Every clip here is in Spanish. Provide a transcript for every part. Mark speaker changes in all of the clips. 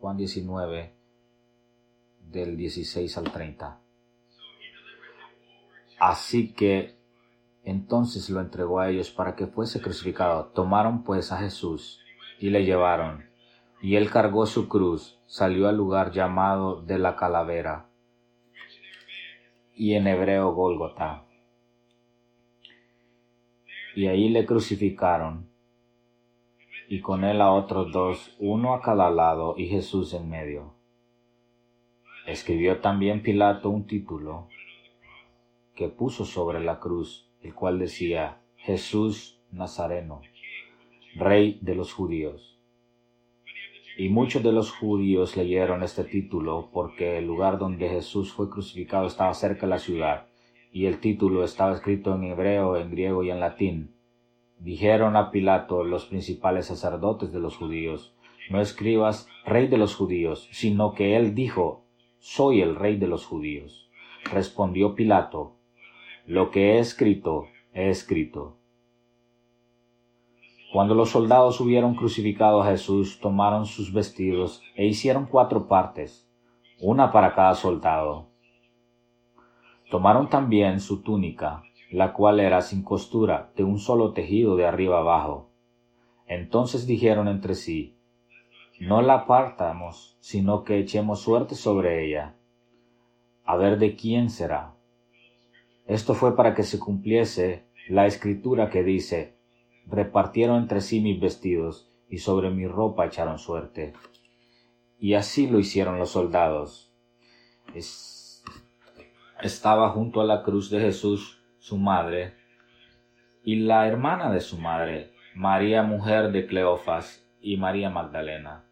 Speaker 1: Juan 19, del 16 al 30. Así que entonces lo entregó a ellos para que fuese crucificado. Tomaron pues a Jesús y le llevaron. Y él cargó su cruz, salió al lugar llamado de la calavera, y en hebreo Gólgota. Y ahí le crucificaron, y con él a otros dos, uno a cada lado y Jesús en medio. Escribió también Pilato un título que puso sobre la cruz, el cual decía Jesús Nazareno, Rey de los judíos. Y muchos de los judíos leyeron este título porque el lugar donde Jesús fue crucificado estaba cerca de la ciudad, y el título estaba escrito en hebreo, en griego y en latín. Dijeron a Pilato los principales sacerdotes de los judíos, no escribas rey de los judíos, sino que él dijo, soy el rey de los judíos. Respondió Pilato, lo que he escrito, he escrito. Cuando los soldados hubieron crucificado a Jesús, tomaron sus vestidos e hicieron cuatro partes, una para cada soldado. Tomaron también su túnica, la cual era sin costura, de un solo tejido de arriba abajo. Entonces dijeron entre sí, no la apartamos, sino que echemos suerte sobre ella, a ver de quién será. Esto fue para que se cumpliese la escritura que dice, repartieron entre sí mis vestidos, y sobre mi ropa echaron suerte. Y así lo hicieron los soldados. estaba junto a la cruz de Jesús su madre, y la hermana de su madre, María mujer de Cleofas, y María Magdalena.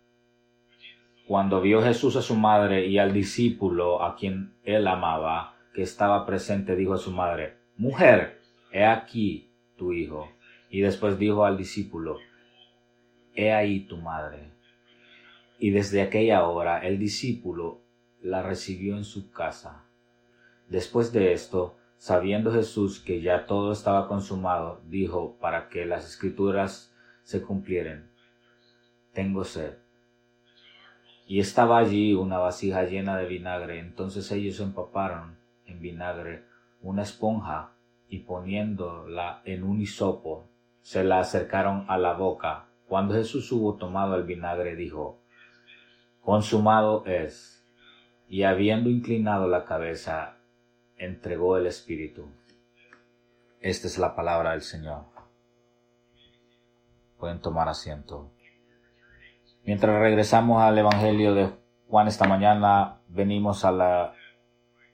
Speaker 1: Cuando vio Jesús a su madre y al discípulo a quien él amaba, que estaba presente, dijo a su madre, Mujer, he aquí tu hijo. Y después dijo al discípulo, He ahí tu madre. Y desde aquella hora el discípulo la recibió en su casa. Después de esto, sabiendo Jesús que ya todo estaba consumado, dijo para que las escrituras se cumplieran, Tengo sed. Y estaba allí una vasija llena de vinagre. Entonces ellos empaparon en vinagre una esponja y poniéndola en un hisopo, se la acercaron a la boca. Cuando Jesús hubo tomado el vinagre, dijo, Consumado es. Y habiendo inclinado la cabeza, entregó el Espíritu. Esta es la palabra del Señor. Pueden tomar asiento. Mientras regresamos al Evangelio de Juan esta mañana, venimos a la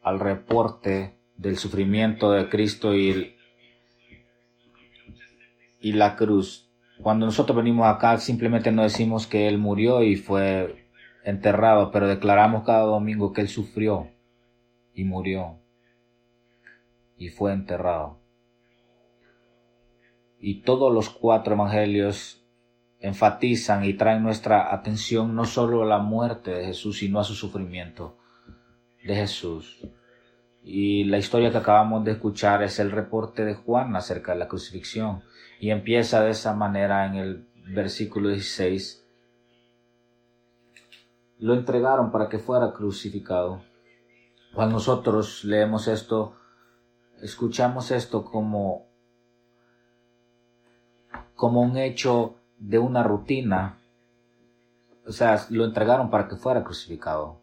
Speaker 1: al reporte del sufrimiento de Cristo y, y la cruz. Cuando nosotros venimos acá simplemente no decimos que Él murió y fue enterrado, pero declaramos cada domingo que Él sufrió y murió y fue enterrado. Y todos los cuatro evangelios enfatizan y traen nuestra atención no solo a la muerte de Jesús, sino a su sufrimiento de Jesús. Y la historia que acabamos de escuchar es el reporte de Juan acerca de la crucifixión. Y empieza de esa manera en el versículo 16. Lo entregaron para que fuera crucificado. Cuando nosotros leemos esto, escuchamos esto como, como un hecho de una rutina. O sea, lo entregaron para que fuera crucificado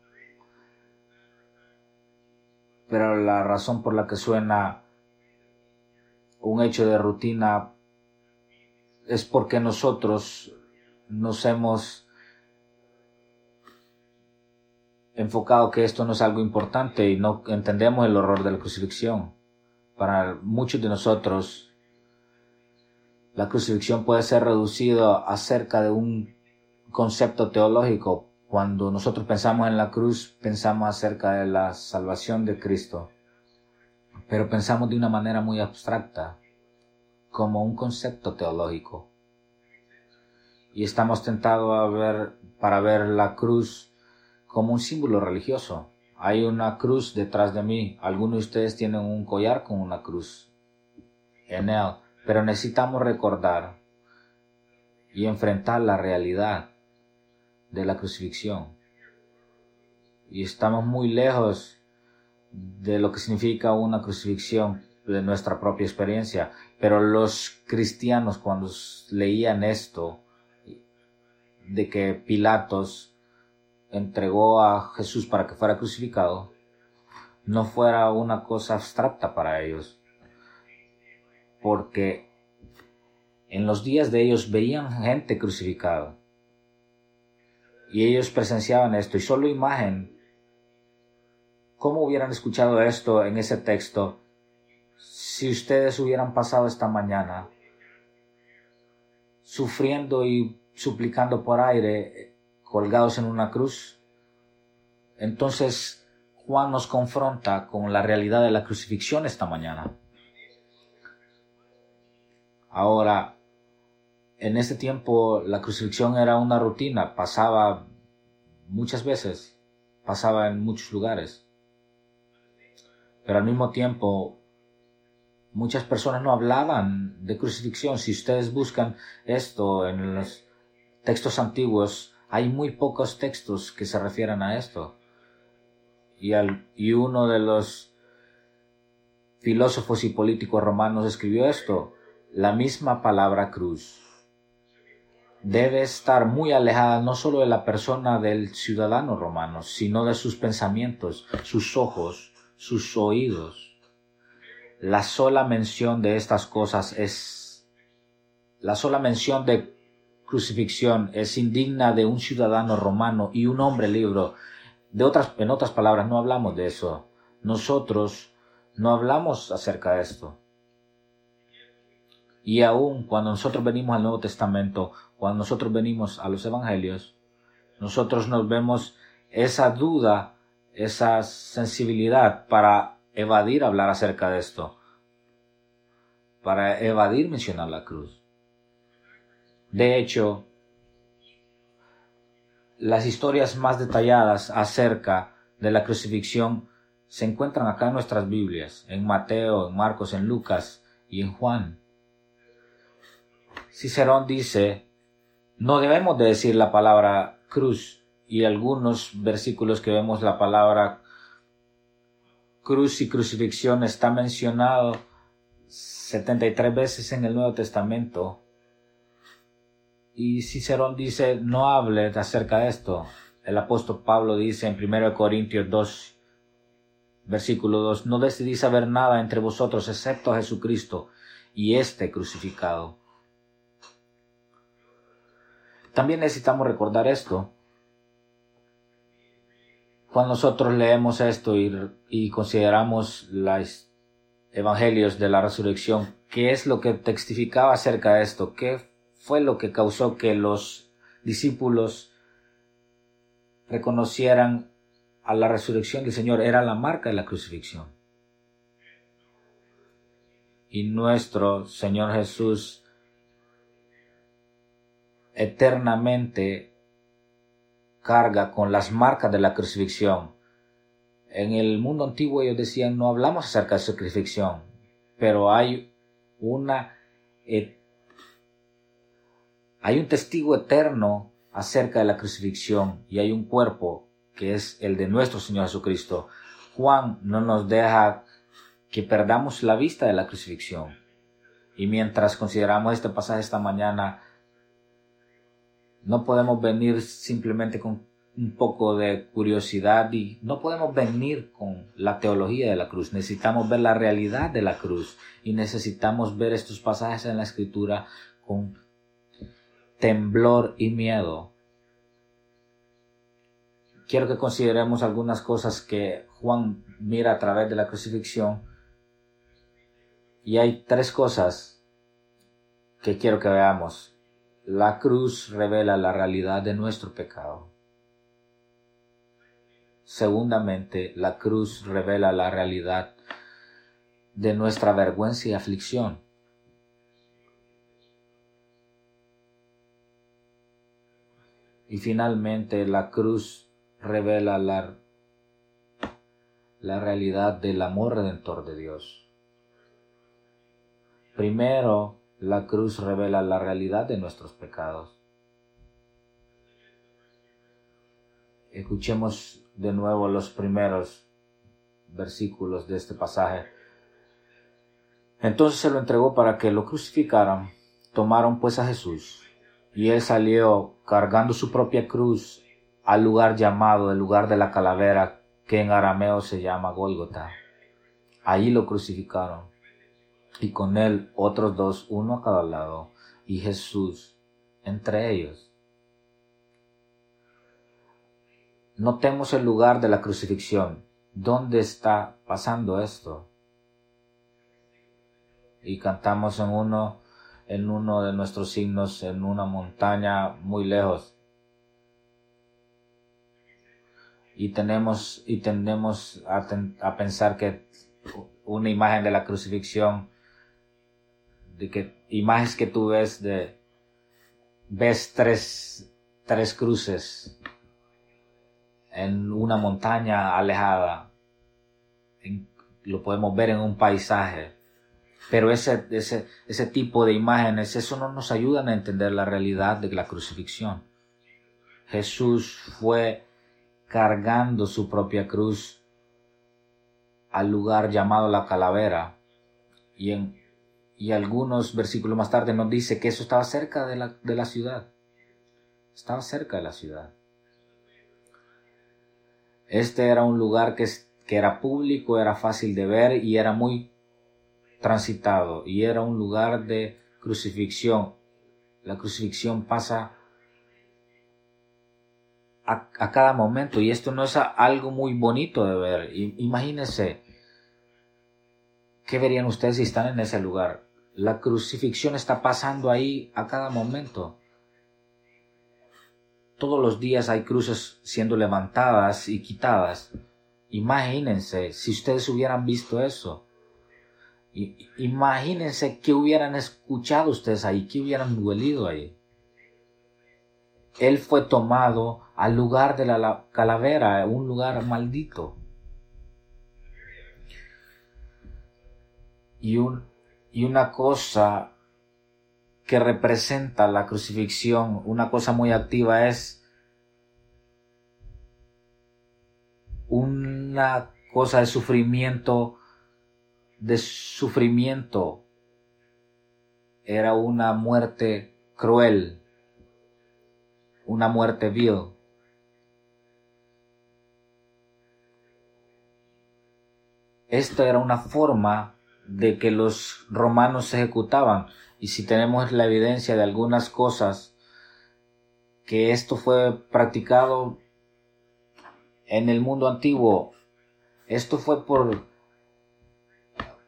Speaker 1: pero la razón por la que suena un hecho de rutina es porque nosotros nos hemos enfocado que esto no es algo importante y no entendemos el horror de la crucifixión. Para muchos de nosotros, la crucifixión puede ser reducida acerca de un concepto teológico, cuando nosotros pensamos en la cruz, pensamos acerca de la salvación de Cristo, pero pensamos de una manera muy abstracta, como un concepto teológico. Y estamos tentados a ver, para ver la cruz como un símbolo religioso. Hay una cruz detrás de mí. Algunos de ustedes tienen un collar con una cruz en él. Pero necesitamos recordar y enfrentar la realidad de la crucifixión. y estamos muy lejos de lo que significa una crucifixión de nuestra propia experiencia. Pero los cristianos cuando leían esto, de que Pilatos entregó a Jesús para que fuera crucificado, no fuera una cosa abstracta para ellos. Porque en los días de ellos veían gente crucificada. Y ellos presenciaban esto y solo imagen. ¿Cómo hubieran escuchado esto en ese texto si ustedes hubieran pasado esta mañana sufriendo y suplicando por aire colgados en una cruz? Entonces Juan nos confronta con la realidad de la crucifixión esta mañana. Ahora, en ese tiempo la crucifixión era una rutina, pasaba muchas veces, pasaba en muchos lugares. Pero al mismo tiempo, muchas personas no hablaban de crucifixión. Si ustedes buscan esto en los textos antiguos, hay muy pocos textos que se refieren a esto. Y, y uno de los filósofos y políticos romanos escribió esto, la misma palabra cruz debe estar muy alejada no solo de la persona del ciudadano romano, sino de sus pensamientos, sus ojos, sus oídos. La sola mención de estas cosas es, la sola mención de crucifixión es indigna de un ciudadano romano y un hombre libre. De otras, en otras palabras, no hablamos de eso. Nosotros no hablamos acerca de esto. Y aún cuando nosotros venimos al Nuevo Testamento, cuando nosotros venimos a los Evangelios, nosotros nos vemos esa duda, esa sensibilidad para evadir hablar acerca de esto, para evadir mencionar la cruz. De hecho, las historias más detalladas acerca de la crucifixión se encuentran acá en nuestras Biblias, en Mateo, en Marcos, en Lucas y en Juan. Cicerón dice, no debemos de decir la palabra cruz y algunos versículos que vemos la palabra cruz y crucifixión está mencionado 73 veces en el Nuevo Testamento. Y Cicerón dice, no hable acerca de esto. El apóstol Pablo dice en 1 Corintios 2, versículo 2, no decidí saber nada entre vosotros excepto a Jesucristo y este crucificado. También necesitamos recordar esto. Cuando nosotros leemos esto y, consideramos los evangelios de la resurrección, ¿qué es lo que testificaba acerca de esto? ¿Qué fue lo que causó que los discípulos reconocieran a la resurrección del Señor? Era la marca de la crucifixión. Y nuestro Señor Jesús eternamente carga con las marcas de la crucifixión. En el mundo antiguo ellos decían no hablamos acerca de crucifixión, pero hay una hay un testigo eterno acerca de la crucifixión y hay un cuerpo que es el de nuestro Señor Jesucristo. Juan no nos deja que perdamos la vista de la crucifixión. Y mientras consideramos este pasaje esta mañana, no podemos venir simplemente con un poco de curiosidad y no podemos venir con la teología de la cruz. Necesitamos ver la realidad de la cruz y necesitamos ver estos pasajes en la escritura con temblor y miedo. Quiero que consideremos algunas cosas que Juan mira a través de la crucifixión y hay tres cosas que quiero que veamos la cruz revela la realidad de nuestro pecado. Segundamente, la cruz revela la realidad de nuestra vergüenza y aflicción. Y finalmente, la cruz revela la, la realidad del amor redentor de Dios. Primero, la cruz revela la realidad de nuestros pecados. Escuchemos de nuevo los primeros versículos de este pasaje. Entonces se lo entregó para que lo crucificaran. Tomaron pues a Jesús y él salió cargando su propia cruz al lugar llamado el lugar de la calavera que en arameo se llama Gólgota. Allí lo crucificaron y con él otros dos, uno a cada lado, y Jesús entre ellos. Notemos el lugar de la crucifixión. ¿Dónde está pasando esto? Y cantamos en uno, en uno de nuestros signos, en una montaña muy lejos. Y tenemos, y tendemos a, pensar que una imagen de la crucifixión, de que imágenes que tú ves de, ves tres, tres cruces en una montaña alejada. lo podemos ver en un paisaje. Pero ese, ese, ese tipo de imágenes, eso no nos ayudan a entender la realidad de la crucifixión. Jesús fue cargando su propia cruz al lugar llamado la calavera. Y, en, y algunos versículos más tarde nos dice que eso estaba cerca de la, de la ciudad. Estaba cerca de la ciudad. Este era un lugar que, que era público, era fácil de ver y era muy transitado y era un lugar de crucifixión. La crucifixión pasa a, cada momento y esto no es algo muy bonito de ver. Imagínense, ¿qué verían ustedes si están en ese lugar? La crucifixión está pasando ahí a cada momento. Todos los días hay cruces siendo levantadas y quitadas. Imagínense si ustedes hubieran visto eso. Imagínense que hubieran escuchado ustedes ahí, que hubieran duelido ahí. Él fue tomado al lugar de la calavera, un lugar maldito. Y, un, y una cosa que representa la crucifixión, una cosa muy activa es una cosa de sufrimiento, de sufrimiento. Era una muerte cruel, una muerte vil. Esta era una forma de que los romanos se ejecutaban y si tenemos la evidencia de algunas cosas que esto fue practicado en el mundo antiguo, esto fue por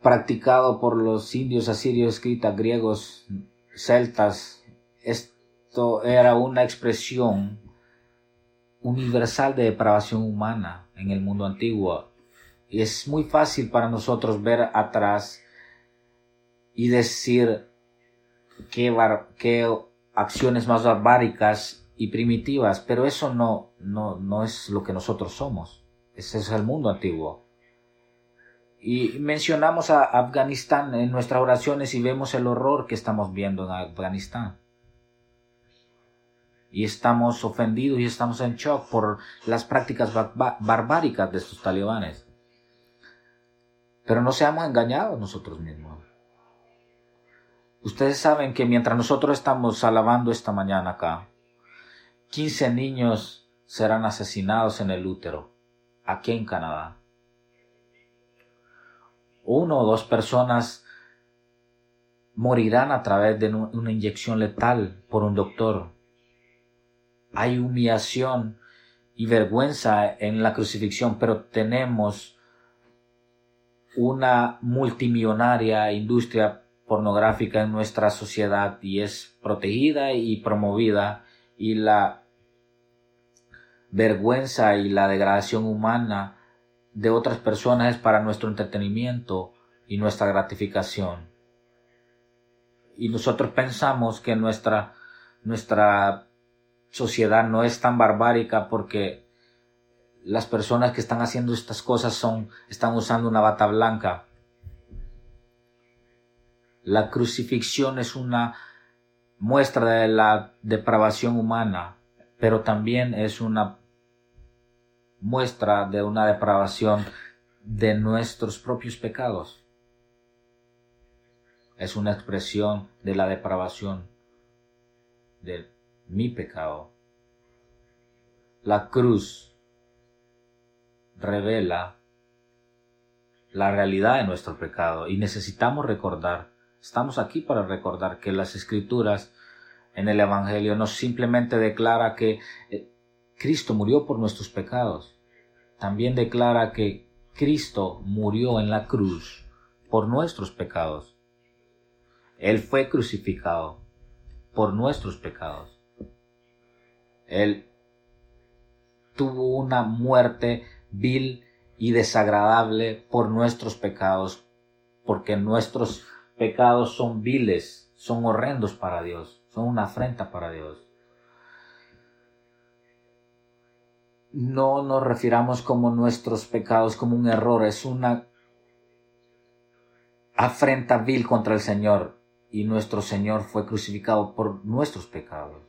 Speaker 1: practicado por los indios asirios, escritas griegos, celtas. Esto era una expresión universal de depravación humana en el mundo antiguo. Y es muy fácil para nosotros ver atrás y decir qué, acciones más barbáricas y primitivas, pero eso no, no, no es lo que nosotros somos. Ese es el mundo antiguo. Y mencionamos a Afganistán en nuestras oraciones y vemos el horror que estamos viendo en Afganistán. Y estamos ofendidos y estamos en shock por las prácticas barbáricas de estos talibanes. Pero no seamos engañados nosotros mismos. Ustedes saben que mientras nosotros estamos alabando esta mañana acá, 15 niños serán asesinados en el útero, aquí en Canadá. Uno o dos personas morirán a través de una inyección letal por un doctor. Hay humillación y vergüenza en la crucifixión, pero tenemos una multimillonaria industria pornográfica en nuestra sociedad y es protegida y promovida y la vergüenza y la degradación humana de otras personas es para nuestro entretenimiento y nuestra gratificación. Y nosotros pensamos que nuestra, nuestra sociedad no es tan barbárica porque las personas que están haciendo estas cosas son, están usando una bata blanca la crucifixión es una muestra de la depravación humana, pero también es una muestra de una depravación de nuestros propios pecados. Es una expresión de la depravación de mi pecado. La cruz revela la realidad de nuestro pecado y necesitamos recordar, estamos aquí para recordar que las escrituras en el Evangelio no simplemente declara que eh, Cristo murió por nuestros pecados, también declara que Cristo murió en la cruz por nuestros pecados. Él fue crucificado por nuestros pecados. Él tuvo una muerte vil y desagradable por nuestros pecados, porque nuestros pecados son viles, son horrendos para Dios, son una afrenta para Dios. No nos refiramos como nuestros pecados como un error, es una afrenta vil contra el Señor y nuestro Señor fue crucificado por nuestros pecados.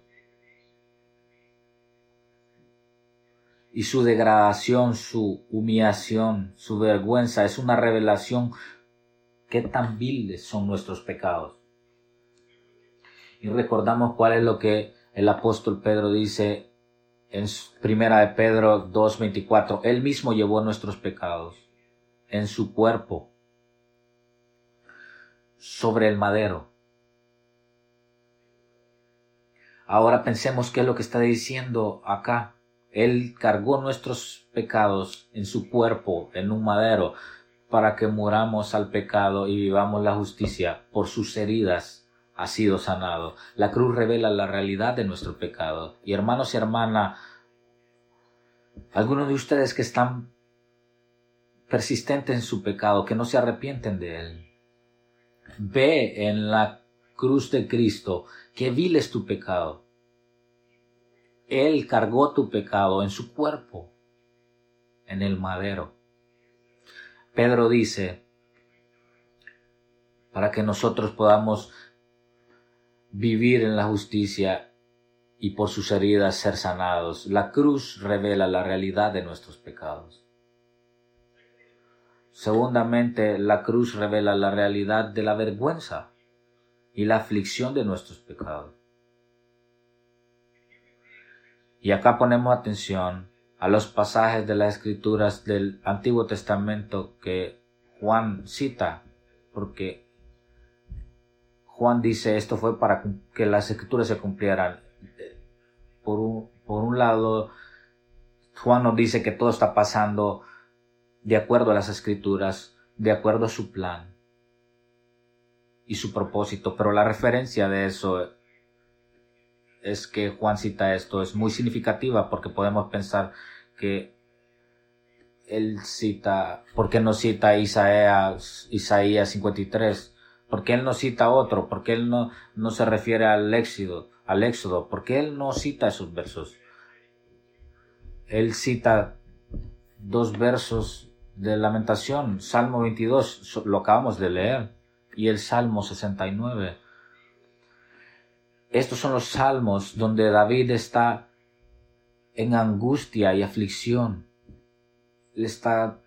Speaker 1: Y su degradación, su humillación, su vergüenza es una revelación qué tan viles son nuestros pecados. Y recordamos cuál es lo que el apóstol Pedro dice en primera de Pedro 2.24. Él mismo llevó nuestros pecados en su cuerpo sobre el madero Ahora pensemos qué es lo que está diciendo acá. Él cargó nuestros pecados en su cuerpo, en un madero, para que muramos al pecado y vivamos la justicia. Por sus heridas ha sido sanado. La cruz revela la realidad de nuestro pecado. Y hermanos y hermanas, algunos de ustedes que están persistentes en su pecado, que no se arrepienten de él, ve en la cruz de Cristo qué vil es tu pecado él cargó tu pecado en su cuerpo, en el madero. Pedro dice, para que nosotros podamos vivir en la justicia y por sus heridas ser sanados. La cruz revela la realidad de nuestros pecados. Segundamente, la cruz revela la realidad de la vergüenza y la aflicción de nuestros pecados. Y acá ponemos atención a los pasajes de las escrituras del Antiguo Testamento que Juan cita, porque Juan dice esto fue para que las escrituras se cumplieran. Por un, por un lado, Juan nos dice que todo está pasando de acuerdo a las escrituras, de acuerdo a su plan y su propósito, pero la referencia de eso es que Juan cita esto es muy significativa porque podemos pensar que él cita, ¿por qué no cita Isaías, Isaías 53? ¿Por qué él no cita otro? ¿Por qué él no, no se refiere al éxodo? Al éxodo? ¿Por qué él no cita esos versos? Él cita dos versos de lamentación, Salmo 22, lo acabamos de leer, y el Salmo 69. Estos son los salmos donde David está en angustia y aflicción. Le está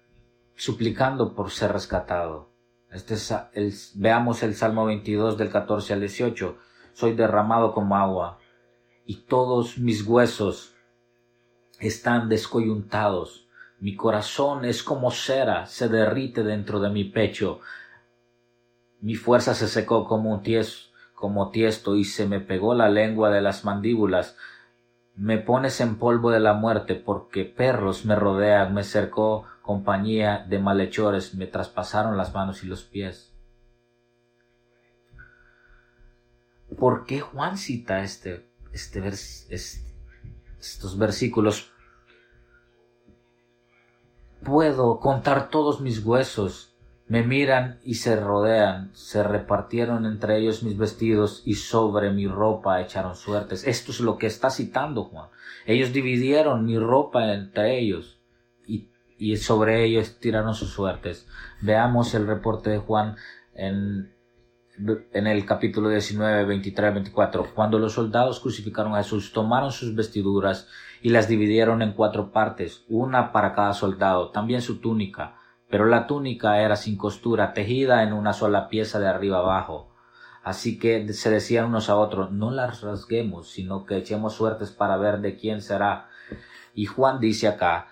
Speaker 1: suplicando por ser rescatado. Este es veamos el Salmo 22 del 14 al 18. Soy derramado como agua y todos mis huesos están descoyuntados. Mi corazón es como cera, se derrite dentro de mi pecho. Mi fuerza se secó como un como tiesto y se me pegó la lengua de las mandíbulas. Me pones en polvo de la muerte porque perros me rodean, me cercó compañía de malhechores, me traspasaron las manos y los pies. ¿Por qué Juan cita este, este, este estos versículos? Puedo contar todos mis huesos me miran y se rodean, se repartieron entre ellos mis vestidos y sobre mi ropa echaron suertes. Esto es lo que está citando Juan. Ellos dividieron mi ropa entre ellos y, sobre ellos tiraron sus suertes. Veamos el reporte de Juan en en el capítulo 19, 23, 24, cuando los soldados crucificaron a Jesús, tomaron sus vestiduras y las dividieron en cuatro partes, una para cada soldado, también su túnica, pero la túnica era sin costura, tejida en una sola pieza de arriba abajo. Así que se decían unos a otros, no las rasguemos, sino que echemos suertes para ver de quién será. Y Juan dice acá,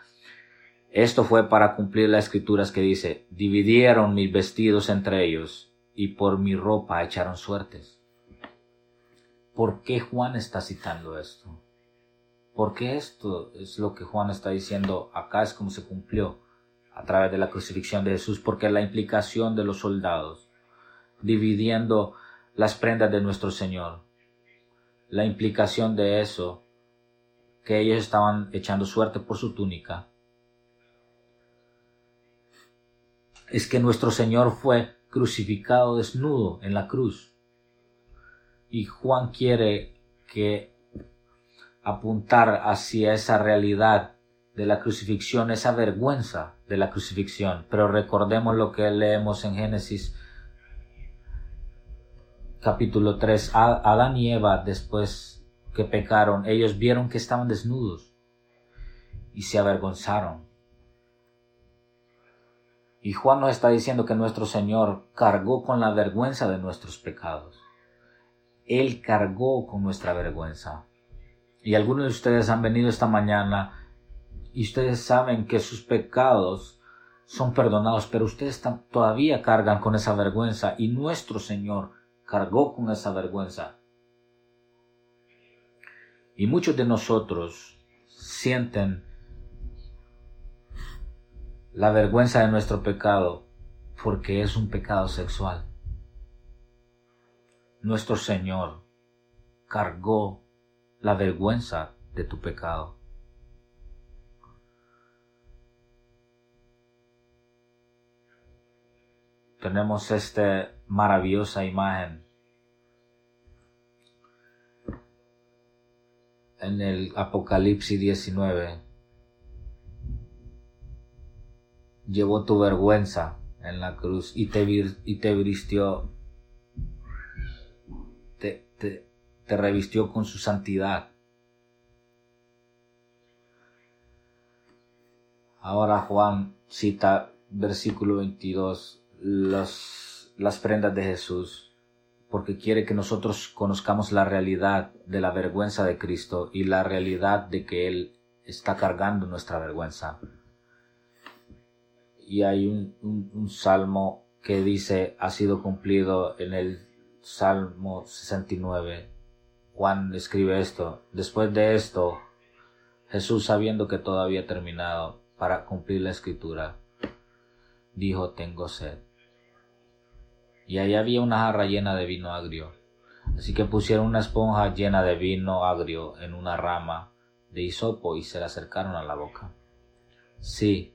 Speaker 1: esto fue para cumplir las escrituras que dice, dividieron mis vestidos entre ellos y por mi ropa echaron suertes. ¿Por qué Juan está citando esto? Porque esto es lo que Juan está diciendo acá es como se cumplió a través de la crucifixión de Jesús, porque la implicación de los soldados dividiendo las prendas de nuestro Señor, la implicación de eso, que ellos estaban echando suerte por su túnica, es que nuestro Señor fue crucificado desnudo en la cruz. Y Juan quiere que apuntar hacia esa realidad de la crucifixión, esa vergüenza de la crucifixión. Pero recordemos lo que leemos en Génesis capítulo 3. Adán y Eva, después que pecaron, ellos vieron que estaban desnudos y se avergonzaron. Y Juan nos está diciendo que nuestro Señor cargó con la vergüenza de nuestros pecados. Él cargó con nuestra vergüenza. Y algunos de ustedes han venido esta mañana y ustedes saben que sus pecados son perdonados, pero ustedes todavía cargan con esa vergüenza y nuestro Señor cargó con esa vergüenza. Y muchos de nosotros sienten la vergüenza de nuestro pecado porque es un pecado sexual. Nuestro Señor cargó la vergüenza de tu pecado. Tenemos esta maravillosa imagen en el Apocalipsis 19 llevó tu vergüenza en la cruz y te, y te vistió, te, te, revistió con su santidad. Ahora Juan cita versículo 22, las, las prendas de Jesús, porque quiere que nosotros conozcamos la realidad de la vergüenza de Cristo y la realidad de que Él está cargando nuestra vergüenza y hay un, salmo que dice ha sido cumplido en el Salmo 69. Juan escribe esto. Después de esto, Jesús, sabiendo que todo había terminado para cumplir la escritura, dijo, tengo sed. Y ahí había una jarra llena de vino agrio. Así que pusieron una esponja llena de vino agrio en una rama de hisopo y se la acercaron a la boca. Sí,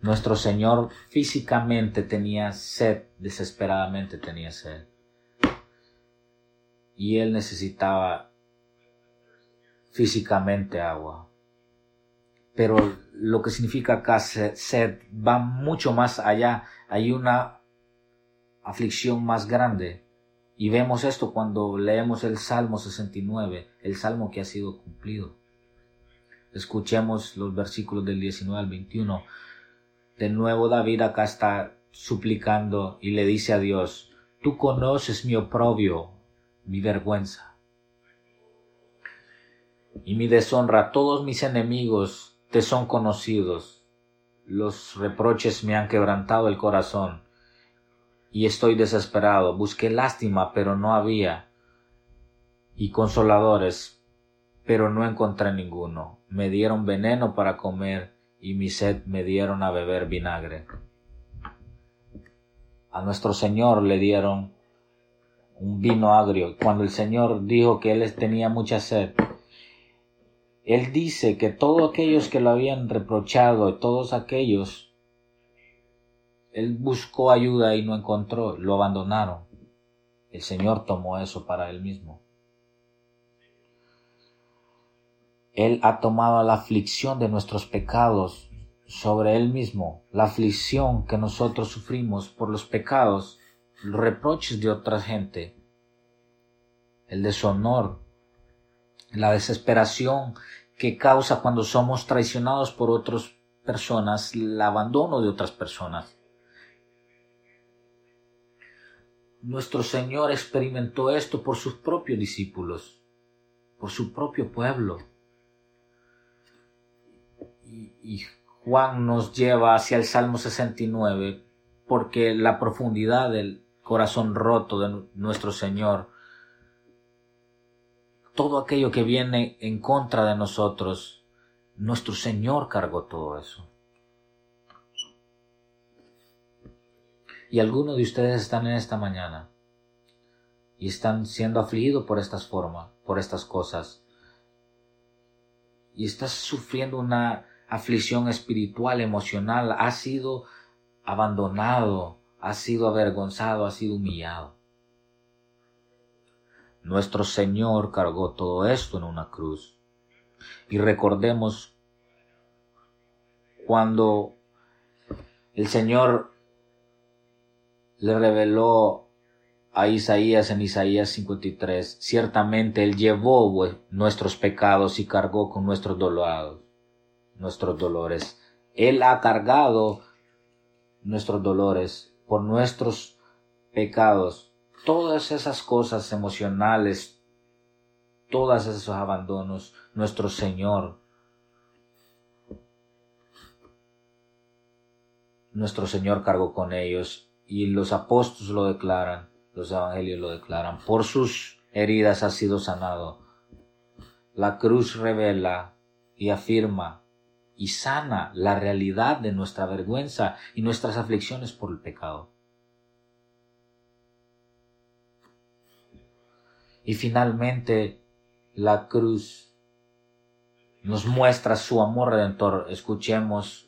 Speaker 1: nuestro Señor físicamente tenía sed, desesperadamente tenía sed. Y Él necesitaba físicamente agua. Pero lo que significa acá sed va mucho más allá. Hay una aflicción más grande. Y vemos esto cuando leemos el Salmo 69, el Salmo que ha sido cumplido. Escuchemos los versículos del 19 al 21. De nuevo David acá está suplicando y le dice a Dios, tú conoces mi oprobio, mi vergüenza y mi deshonra. Todos mis enemigos te son conocidos. Los reproches me han quebrantado el corazón y estoy desesperado. Busqué lástima, pero no había, y consoladores, pero no encontré ninguno. Me dieron veneno para comer y mi sed me dieron a beber vinagre. A nuestro Señor le dieron un vino agrio. Cuando el Señor dijo que Él tenía mucha sed, Él dice que todos aquellos que lo habían reprochado, todos aquellos, Él buscó ayuda y no encontró, lo abandonaron. El Señor tomó eso para Él mismo. Él ha tomado la aflicción de nuestros pecados sobre Él mismo, la aflicción que nosotros sufrimos por los pecados los reproches de otra gente, el deshonor, la desesperación que causa cuando somos traicionados por otras personas, el abandono de otras personas. Nuestro Señor experimentó esto por sus propios discípulos, por su propio pueblo. Y, Juan nos lleva hacia el Salmo 69 porque la profundidad del corazón roto de nuestro Señor, todo aquello que viene en contra de nosotros, nuestro Señor cargó todo eso. Y algunos de ustedes están en esta mañana y están siendo afligidos por estas formas, por estas cosas. Y estás sufriendo una aflicción espiritual, emocional, has sido abandonado, has sido avergonzado, has sido humillado. Nuestro Señor cargó todo esto en una cruz. Y recordemos cuando el Señor le reveló a Isaías en Isaías 53, ciertamente Él llevó nuestros pecados y cargó con nuestros dolores, nuestros dolores. Él ha cargado nuestros dolores por nuestros pecados. Todas esas cosas emocionales, todos esos abandonos, nuestro Señor, nuestro Señor cargó con ellos y los apóstoles lo declaran, los evangelios lo declaran, por sus heridas ha sido sanado. La cruz revela y afirma y sana la realidad de nuestra vergüenza y nuestras aflicciones por el pecado. Y finalmente la cruz nos muestra su amor redentor. Escuchemos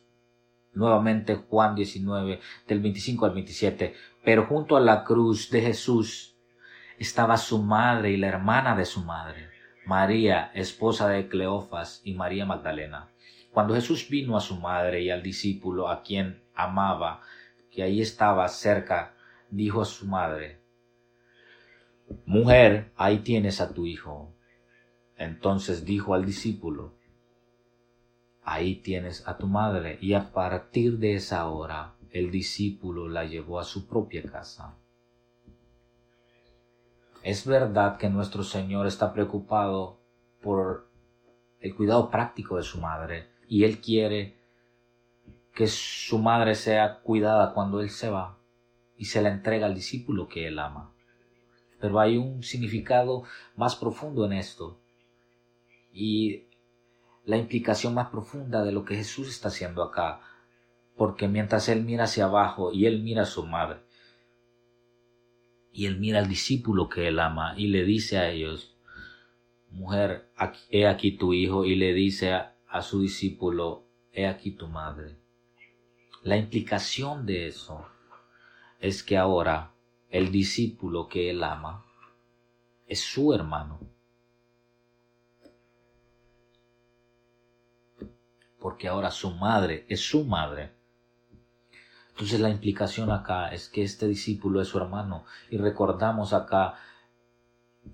Speaker 1: Nuevamente Juan 19, del 25 al 27. Pero junto a la cruz de Jesús estaba su madre y la hermana de su madre, María, esposa de Cleofas y María Magdalena. Cuando Jesús vino a su madre y al discípulo a quien amaba, que ahí estaba cerca, dijo a su madre, Mujer, ahí tienes a tu hijo. Entonces dijo al discípulo, ahí tienes a tu madre. Y a partir de esa hora, el discípulo la llevó a su propia casa. Es verdad que nuestro Señor está preocupado por el cuidado práctico de su madre y Él quiere que su madre sea cuidada cuando Él se va y se la entrega al discípulo que Él ama. Pero hay un significado más profundo en esto y la implicación más profunda de lo que Jesús está haciendo acá. Porque mientras Él mira hacia abajo y Él mira a su madre, y Él mira al discípulo que Él ama y le dice a ellos, mujer, he aquí tu hijo, y le dice a, a su discípulo, he aquí tu madre. La implicación de eso es que ahora el discípulo que Él ama es su hermano porque ahora su madre es su madre. Entonces la implicación acá es que este discípulo es su hermano y recordamos acá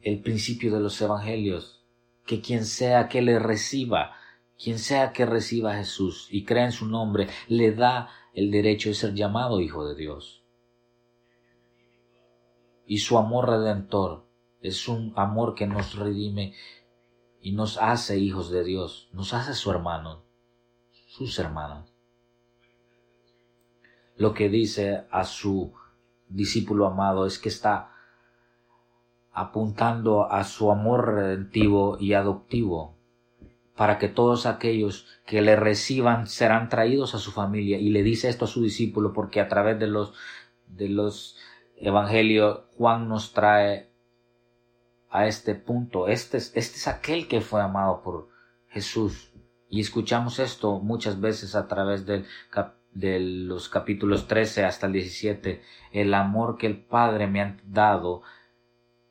Speaker 1: el principio de los evangelios, que quien sea que le reciba, quien sea que reciba a Jesús y crea en su nombre, le da el derecho de ser llamado hijo de Dios. Y su amor redentor es un amor que nos redime y nos hace hijos de Dios, nos hace su hermano sus hermanas. Lo que dice a su discípulo amado es que está apuntando a su amor redentivo y adoptivo, para que todos aquellos que le reciban serán traídos a su familia. Y le dice esto a su discípulo porque a través de los, de los evangelios Juan nos trae a este punto. Este es, este es aquel que fue amado por Jesús. Y escuchamos esto muchas veces a través del de los capítulos 13 hasta el 17. El amor que el Padre me ha dado,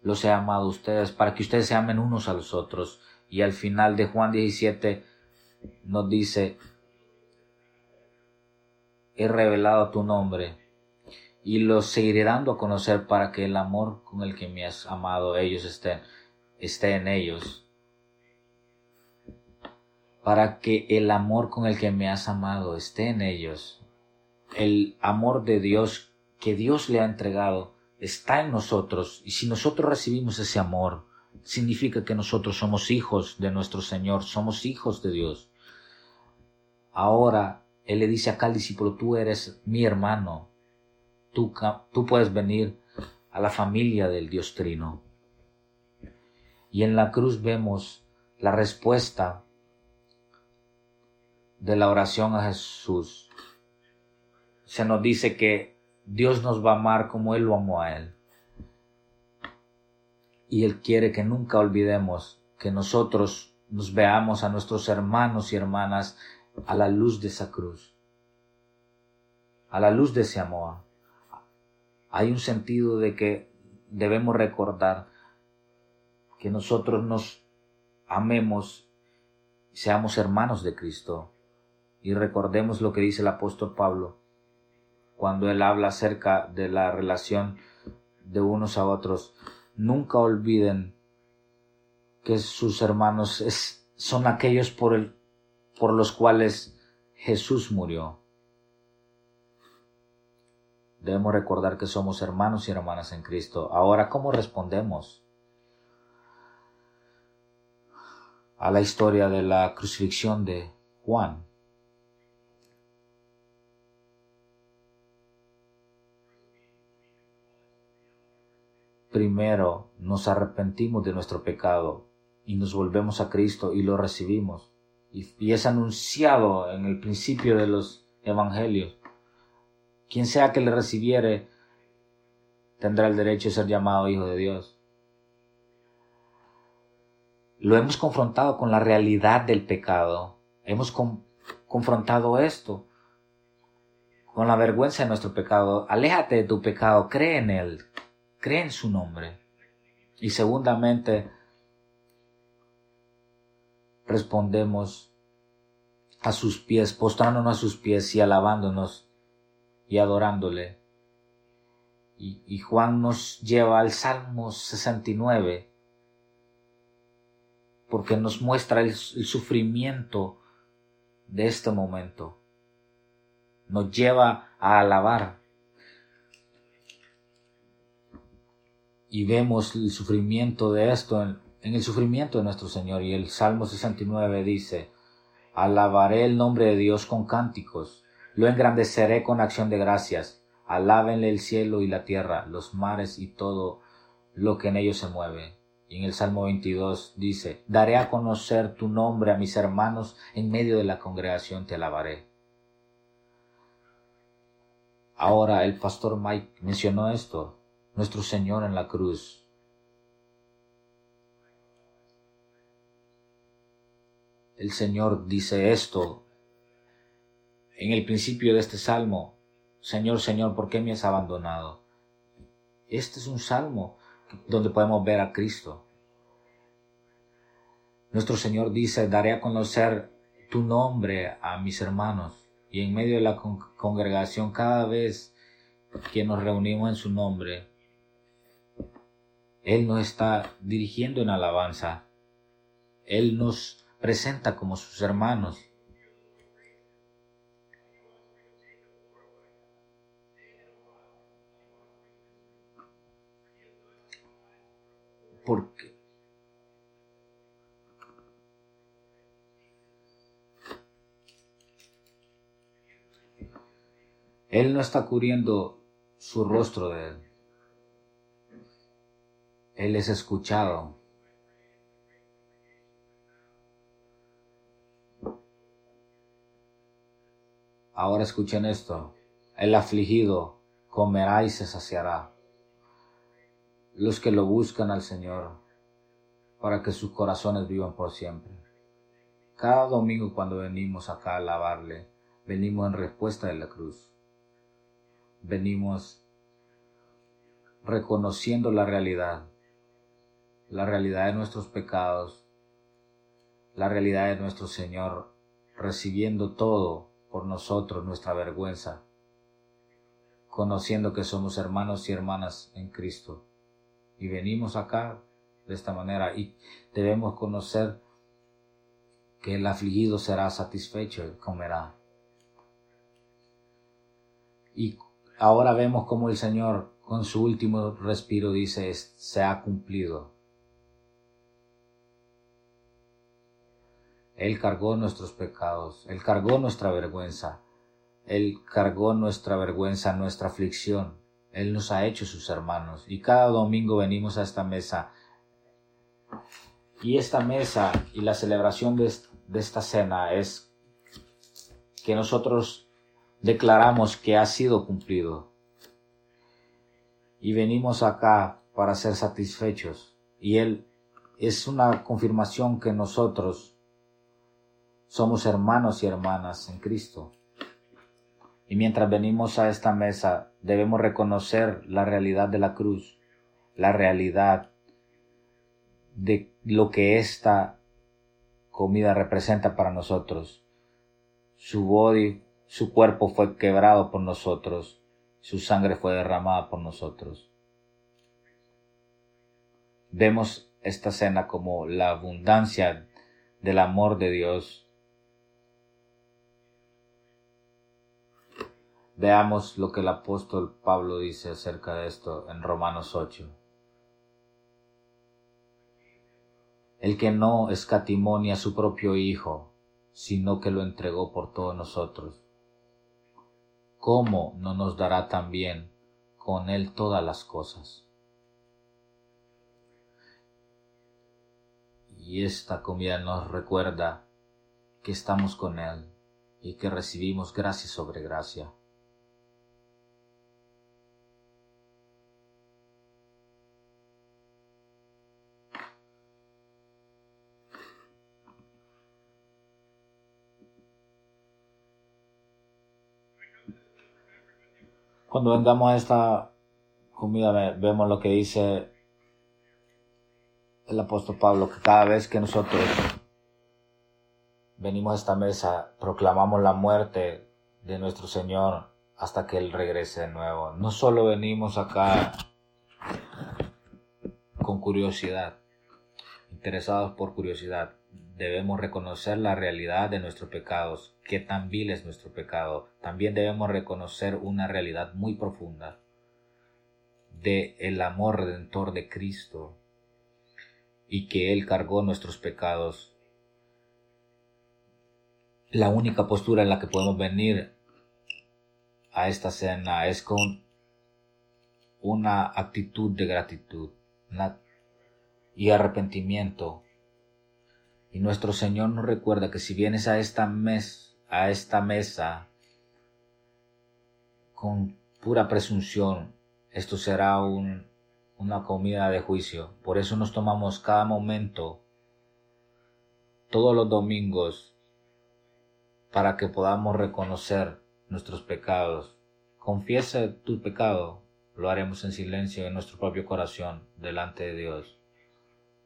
Speaker 1: los he amado a ustedes, para que ustedes se amen unos a los otros. Y al final de Juan 17 nos dice, he revelado tu nombre y los seguiré dando a conocer para que el amor con el que me has amado ellos estén, esté en ellos. Para que el amor con el que me has amado esté en ellos. El amor de Dios que Dios le ha entregado está en nosotros y si nosotros recibimos ese amor, significa que nosotros somos hijos de nuestro Señor, somos hijos de Dios. Ahora Él le dice acá al discípulo, tú eres mi hermano, tú, tú puedes venir a la familia del Dios Trino. Y en la cruz vemos la respuesta de la oración a Jesús. Se nos dice que Dios nos va a amar como Él lo amó a Él y Él quiere que nunca olvidemos que nosotros nos veamos a nuestros hermanos y hermanas a la luz de esa cruz, a la luz de ese amor. Hay un sentido de que debemos recordar que nosotros nos amemos, seamos hermanos de Cristo y recordemos lo que dice el apóstol Pablo cuando él habla acerca de la relación de unos a otros nunca olviden que sus hermanos son aquellos por, por los cuales Jesús murió. Debemos recordar que somos hermanos y hermanas en Cristo. Ahora, ¿cómo respondemos a la historia de la crucifixión de Juan? Primero nos arrepentimos de nuestro pecado y nos volvemos a Cristo y lo recibimos. Y, es anunciado en el principio de los evangelios. Quien sea que le recibiere tendrá el derecho de ser llamado hijo de Dios. Lo hemos confrontado con la realidad del pecado. Hemos confrontado esto con la vergüenza de nuestro pecado. Aléjate de tu pecado, cree en él, cree en su nombre. Y segundamente, respondemos a sus pies, postrándonos a sus pies y alabándonos y adorándole. Y, Juan nos lleva al Salmo 69, porque nos muestra el sufrimiento de este momento. Nos lleva a alabar y vemos el sufrimiento de esto en, el sufrimiento de nuestro Señor. Y el Salmo 69 dice, Alabaré el nombre de Dios con cánticos, lo engrandeceré con acción de gracias, alábenle el cielo y la tierra, los mares y todo lo que en ellos se mueve. Y en el Salmo 22 dice, Daré a conocer tu nombre a mis hermanos, en medio de la congregación te alabaré. Ahora el pastor Mike mencionó esto, nuestro Señor en la cruz. El Señor dice esto en el principio de este salmo. Señor, Señor, ¿por qué me has abandonado? Este es un salmo donde podemos ver a Cristo. Nuestro Señor dice, daré a conocer tu nombre a mis hermanos. Y en medio de la congregación, cada vez que nos reunimos en su nombre, él nos está dirigiendo en alabanza. Él nos presenta como sus hermanos. Él no está cubriendo su rostro de él. Él es escuchado. Ahora escuchen esto. El afligido comerá y se saciará. Los que lo buscan al Señor para que sus corazones vivan por siempre. Cada domingo cuando venimos acá a alabarle, venimos en respuesta de la cruz. Venimos reconociendo la realidad la realidad de nuestros pecados, la realidad de nuestro Señor, recibiendo todo por nosotros, nuestra vergüenza, conociendo que somos hermanos y hermanas en Cristo. Y venimos acá de esta manera y debemos conocer que el afligido será satisfecho y comerá. Y ahora vemos como el Señor con su último respiro dice, se ha cumplido. Él cargó nuestros pecados, Él cargó nuestra vergüenza, Él cargó nuestra vergüenza, nuestra aflicción, Él nos ha hecho sus hermanos y cada domingo venimos a esta mesa. Y esta mesa y la celebración de, de esta cena es que nosotros declaramos que ha sido cumplido. Y venimos acá para ser satisfechos. Y Él es una confirmación que nosotros somos hermanos y hermanas en Cristo. Y mientras venimos a esta mesa, debemos reconocer la realidad de la cruz, la realidad de lo que esta comida representa para nosotros. Su body, su cuerpo fue quebrado por nosotros, su sangre fue derramada por nosotros. Vemos esta cena como la abundancia del amor de Dios Veamos lo que el apóstol Pablo dice acerca de esto en Romanos 8. El que no escatimó ni a su propio Hijo, sino que lo entregó por todos nosotros. ¿Cómo no nos dará también con Él todas las cosas? Y esta comida nos recuerda que estamos con Él y que recibimos gracia sobre gracia. Cuando vendamos esta comida vemos lo que dice el apóstol Pablo, que cada vez que nosotros venimos a esta mesa, proclamamos la muerte de nuestro Señor hasta que Él regrese de nuevo. No solo venimos acá con curiosidad, interesados por curiosidad, debemos reconocer la realidad de nuestros pecados, que tan vil es nuestro pecado. También debemos reconocer una realidad muy profunda de el amor redentor de Cristo y que Él cargó nuestros pecados. La única postura en la que podemos venir a esta cena es con una actitud de gratitud y arrepentimiento y nuestro Señor nos recuerda que si vienes a esta, mes, a esta mesa con pura presunción, esto será un, una comida de juicio. Por eso nos tomamos cada momento, todos los domingos, para que podamos reconocer nuestros pecados. Confiesa tu pecado, lo haremos en silencio en nuestro propio corazón delante de Dios.